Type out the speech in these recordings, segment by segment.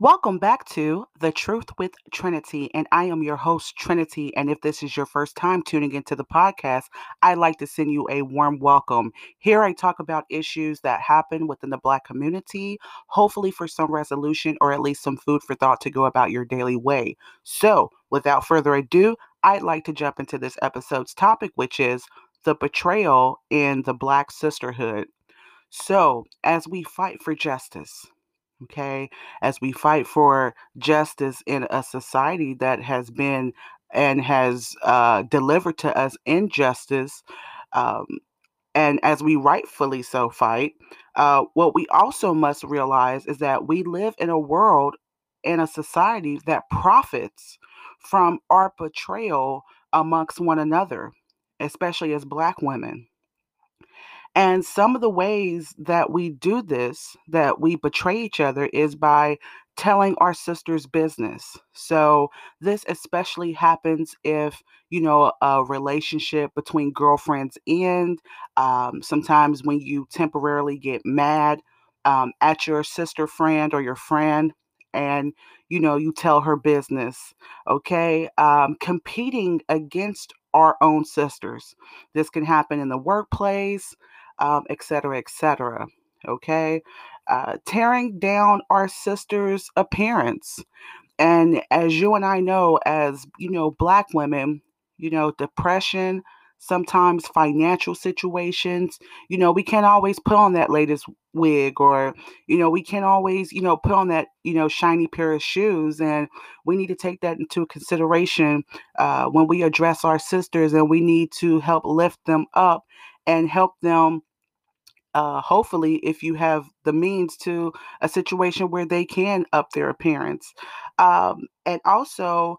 Welcome back to The Truth with Trinity, and I am your host, Trinity. And if this is your first time tuning into the podcast, I'd like to send you a warm welcome. Here I talk about issues that happen within the Black community, hopefully for some resolution or at least some food for thought to go about your daily way. So, without further ado, I'd like to jump into this episode's topic, which is the betrayal in the Black sisterhood. So, as we fight for justice, okay as we fight for justice in a society that has been and has uh, delivered to us injustice um, and as we rightfully so fight uh, what we also must realize is that we live in a world in a society that profits from our betrayal amongst one another especially as black women and some of the ways that we do this, that we betray each other, is by telling our sister's business. So, this especially happens if, you know, a relationship between girlfriends end. Um, sometimes when you temporarily get mad um, at your sister friend or your friend and you know you tell her business okay um, competing against our own sisters this can happen in the workplace um, et cetera, et cetera. Okay. Uh, tearing down our sister's appearance. And as you and I know, as you know, black women, you know, depression, sometimes financial situations, you know, we can't always put on that latest wig or, you know, we can't always, you know, put on that, you know, shiny pair of shoes. And we need to take that into consideration uh, when we address our sisters and we need to help lift them up and help them uh, hopefully, if you have the means to a situation where they can up their appearance. Um, and also,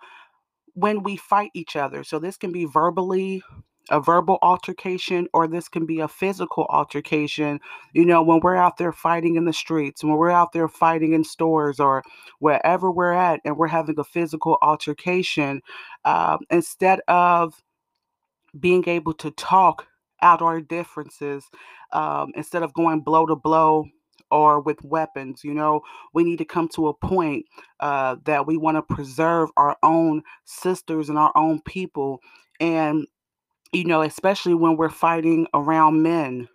when we fight each other, so this can be verbally, a verbal altercation, or this can be a physical altercation. You know, when we're out there fighting in the streets, when we're out there fighting in stores, or wherever we're at, and we're having a physical altercation, uh, instead of being able to talk out our differences um, instead of going blow to blow or with weapons. You know, we need to come to a point uh, that we want to preserve our own sisters and our own people. And, you know, especially when we're fighting around men.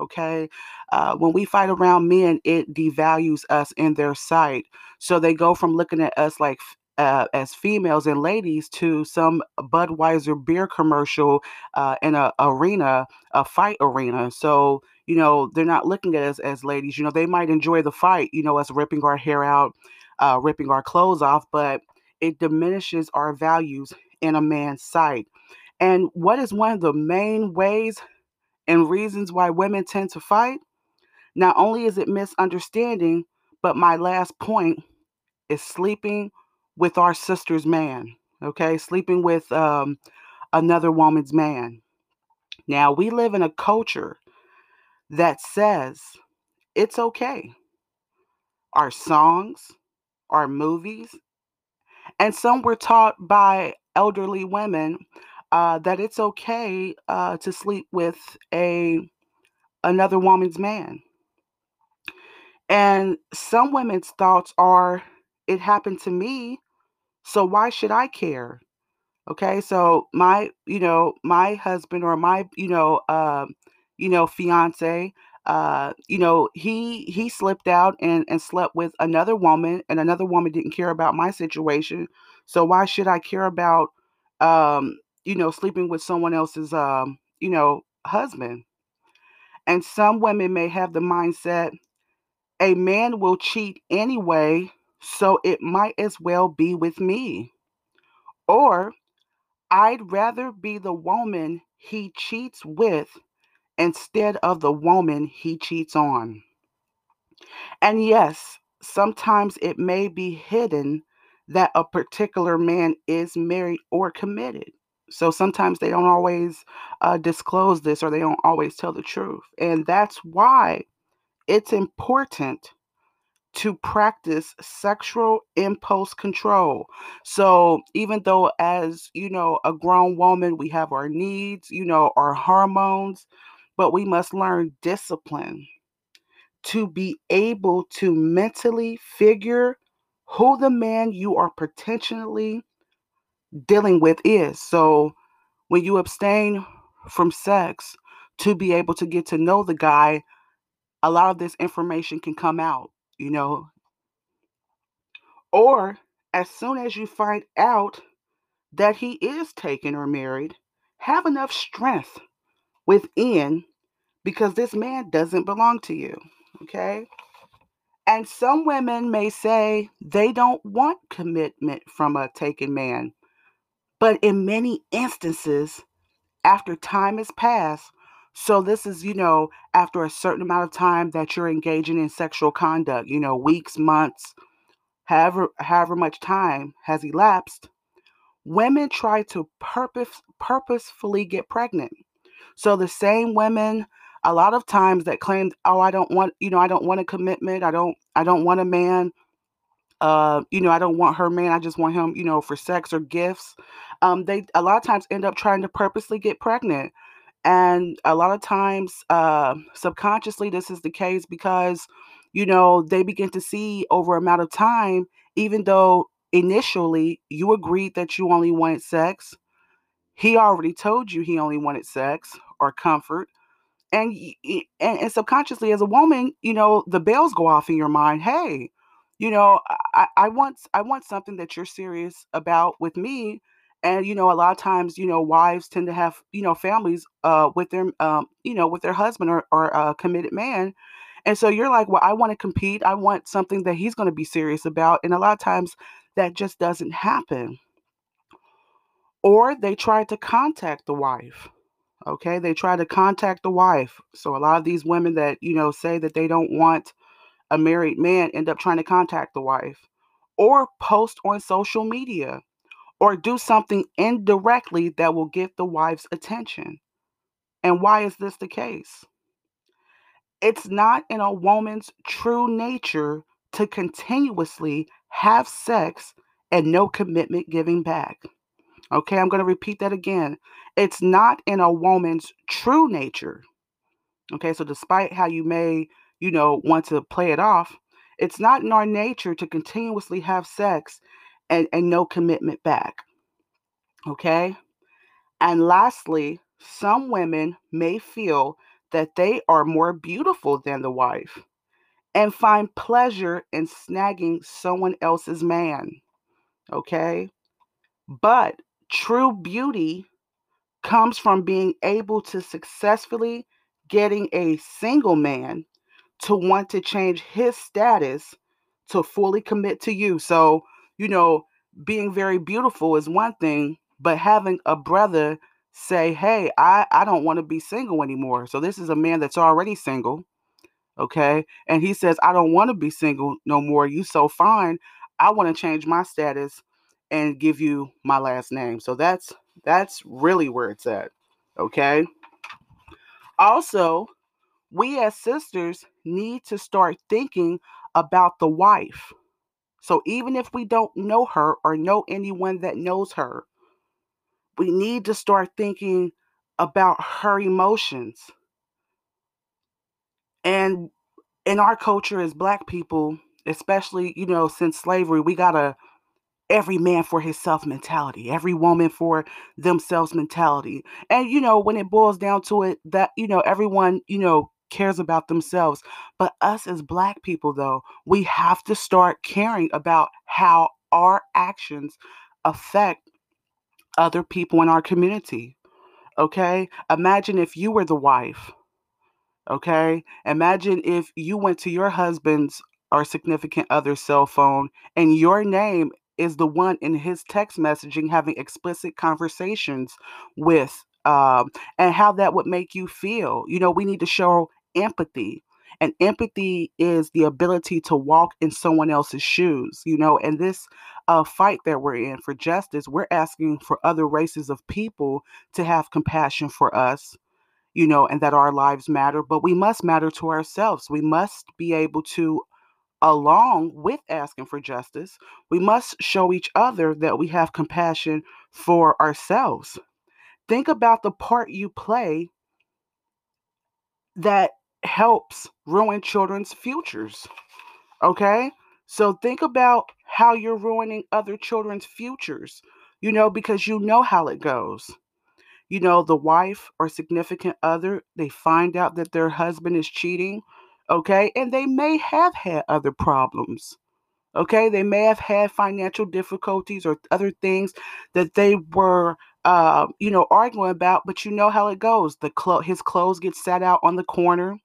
Okay. Uh, when we fight around men, it devalues us in their sight. So they go from looking at us like uh, as females and ladies to some Budweiser beer commercial uh, in a arena, a fight arena. So you know they're not looking at us as ladies. You know they might enjoy the fight. You know us ripping our hair out, uh, ripping our clothes off, but it diminishes our values in a man's sight. And what is one of the main ways and reasons why women tend to fight? Not only is it misunderstanding, but my last point is sleeping with our sister's man, okay? Sleeping with um, another woman's man. Now, we live in a culture that says it's okay. Our songs, our movies, and some were taught by elderly women uh, that it's okay uh, to sleep with a another woman's man. And some women's thoughts are, it happened to me, so why should I care? Okay, so my, you know, my husband or my, you know, um, you know, fiance, uh, you know, he he slipped out and and slept with another woman, and another woman didn't care about my situation. So why should I care about, um, you know, sleeping with someone else's, um, you know, husband? And some women may have the mindset, a man will cheat anyway so it might as well be with me. Or I'd rather be the woman he cheats with instead of the woman he cheats on. And yes, sometimes it may be hidden that a particular man is married or committed. So sometimes they don't always uh, disclose this or they don't always tell the truth. And that's why it's important to practice sexual impulse control. So, even though, as you know, a grown woman, we have our needs, you know, our hormones, but we must learn discipline to be able to mentally figure, who the man you are potentially dealing with is. So when you abstain from sex to be able to get to know the guy, a lot of this information can come out, you know. Or as soon as you find out that he is taken or married, have enough strength within because this man doesn't belong to you. Okay. And some women may say they don't want commitment from a taken man. But in many instances, after time has passed, so this is, you know, after a certain amount of time that you're engaging in sexual conduct, you know, weeks, months, however however much time has elapsed, women try to purpose purposefully get pregnant. So the same women a lot of times that claim, "Oh, I don't want, you know, I don't want a commitment. I don't I don't want a man. Uh, you know, I don't want her man. I just want him, you know, for sex or gifts." Um, they a lot of times end up trying to purposely get pregnant. And a lot of times, uh, subconsciously, this is the case because, you know, they begin to see over amount of time, even though initially you agreed that you only wanted sex, he already told you he only wanted sex or comfort and, and and subconsciously as a woman you know the bells go off in your mind hey you know I, I want i want something that you're serious about with me and you know a lot of times you know wives tend to have you know families uh with their um you know with their husband or, or a committed man and so you're like well i want to compete i want something that he's going to be serious about and a lot of times that just doesn't happen or they try to contact the wife Okay, they try to contact the wife. So a lot of these women that, you know, say that they don't want a married man end up trying to contact the wife or post on social media or do something indirectly that will get the wife's attention. And why is this the case? It's not in a woman's true nature to continuously have sex and no commitment giving back. Okay, I'm going to repeat that again. It's not in a woman's true nature. Okay, so despite how you may, you know, want to play it off, it's not in our nature to continuously have sex and, and no commitment back. Okay? And lastly, some women may feel that they are more beautiful than the wife and find pleasure in snagging someone else's man. Okay? But True beauty comes from being able to successfully getting a single man to want to change his status to fully commit to you. So, you know, being very beautiful is one thing, but having a brother say, Hey, I, I don't want to be single anymore. So, this is a man that's already single. Okay. And he says, I don't want to be single no more. You so fine. I want to change my status and give you my last name. So that's that's really where it's at. Okay? Also, we as sisters need to start thinking about the wife. So even if we don't know her or know anyone that knows her, we need to start thinking about her emotions. And in our culture as black people, especially, you know, since slavery, we got to every man for himself mentality, every woman for themselves mentality. And you know, when it boils down to it, that you know, everyone, you know, cares about themselves. But us as black people though, we have to start caring about how our actions affect other people in our community. Okay? Imagine if you were the wife. Okay? Imagine if you went to your husband's or significant other's cell phone and your name is the one in his text messaging having explicit conversations with um, and how that would make you feel. You know, we need to show empathy. And empathy is the ability to walk in someone else's shoes, you know, and this uh, fight that we're in for justice, we're asking for other races of people to have compassion for us, you know, and that our lives matter, but we must matter to ourselves. We must be able to along with asking for justice, we must show each other that we have compassion for ourselves. Think about the part you play that helps ruin children's futures. Okay? So think about how you're ruining other children's futures, you know, because you know how it goes. You know, the wife or significant other, they find out that their husband is cheating, okay, and they may have had other problems. Okay, they may have had financial difficulties or other things that they were, uh, you know, arguing about. But you know how it goes. The clo- his clothes get set out on the corner.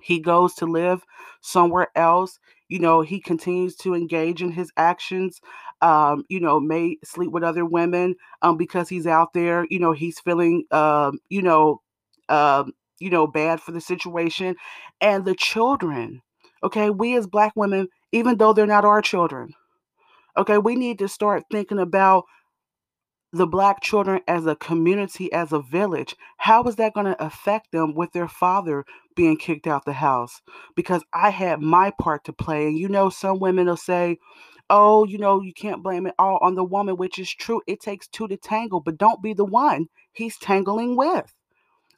He goes to live somewhere else. You know, he continues to engage in his actions. Um, you know, may sleep with other women um, because he's out there. You know, he's feeling, um, you know, um, you know, bad for the situation, and the children. Okay, we as Black women even though they're not our children. Okay, we need to start thinking about the black children as a community, as a village. How is that going to affect them with their father being kicked out the house? Because I had my part to play. And you know, some women will say, oh, you know, you can't blame it all on the woman, which is true. It takes two to tangle, but don't be the one he's tangling with.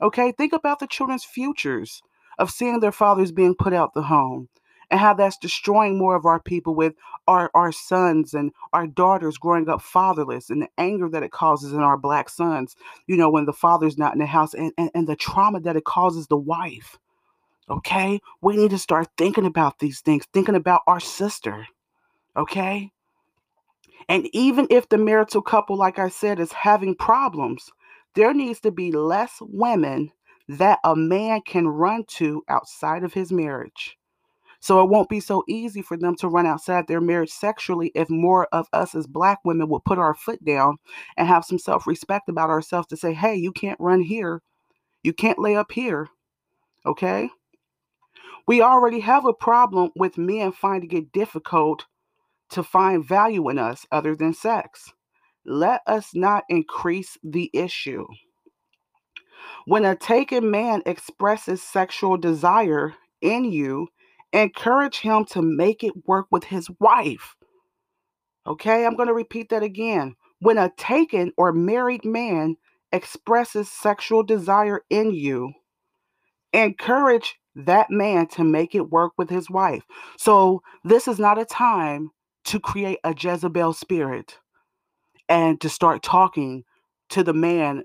Okay, think about the children's futures of seeing their fathers being put out the home and how that's destroying more of our people with our, our sons and our daughters growing up fatherless and the anger that it causes in our black sons, you know, when the father's not in the house and, and, and the trauma that it causes the wife. Okay? We need to start thinking about these things, thinking about our sister. Okay? And even if the marital couple, like I said, is having problems, there needs to be less women that a man can run to outside of his marriage. So it won't be so easy for them to run outside their marriage sexually if more of us as black women will put our foot down and have some self respect about ourselves to say, hey, you can't run here. You can't lay up here. Okay? We already have a problem with men finding it difficult to find value in us other than sex. Let us not increase the issue. When a taken man expresses sexual desire in you, Encourage him to make it work with his wife. Okay, I'm going to repeat that again. When a taken or married man expresses sexual desire in you, encourage that man to make it work with his wife. So, this is not a time to create a Jezebel spirit and to start talking to the man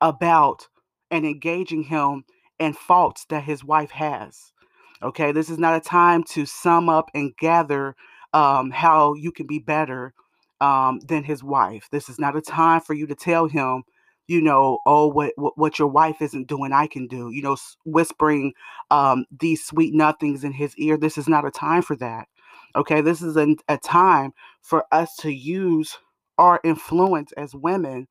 about and engaging him in faults that his wife has. Okay, this is not a time to sum up and gather um, how you can be better um, than his wife. This is not a time for you to tell him, you know, oh, what what, what your wife isn't doing, I can do. You know, whispering um, these sweet nothings in his ear. This is not a time for that. Okay, this is a, a time for us to use our influence as women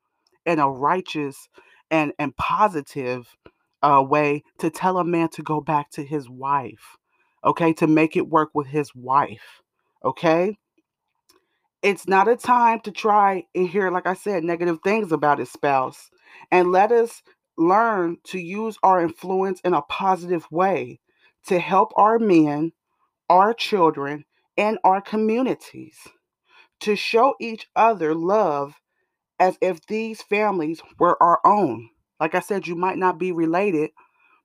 in a righteous and and positive uh, way to tell a man to go back to his wife, okay, to make it work with his wife, okay? It's not a time to try and hear, like I said, negative things about his spouse. And let us learn to use our influence in a positive way to help our men, our children, and our communities to show each other love as if these families were our own. Like I said, you might not be related,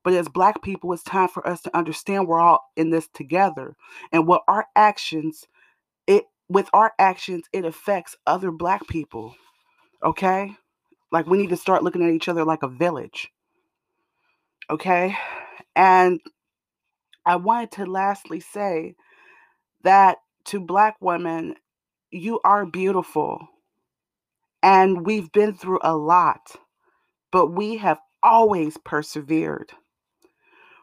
but as black people, it's time for us to understand we're all in this together. And what our actions, it with our actions, it affects other black people. Okay? Like we need to start looking at each other like a village. Okay? And I wanted to lastly say that to black women, you are beautiful. And we've been through a lot but we have always persevered.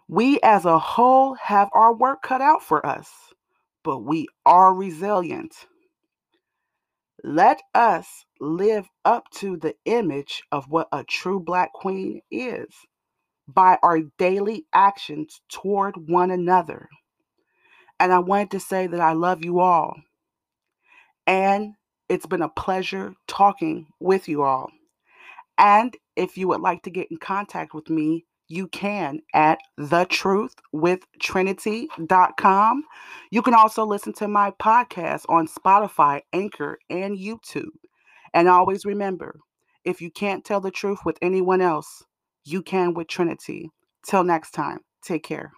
We as a whole have our work cut out for us, but we are resilient. Let us live up to the image of what a true Black queen is by our daily actions toward one another. And I wanted to say that I love you all. And it's been a pleasure talking with you all. And if you would like to get in contact with me, you can at thetruthwithtrinity.com. You can also listen to my podcast on Spotify, Anchor, and YouTube. And always remember if you can't tell the truth with anyone else, you can with Trinity. Till next time, take care.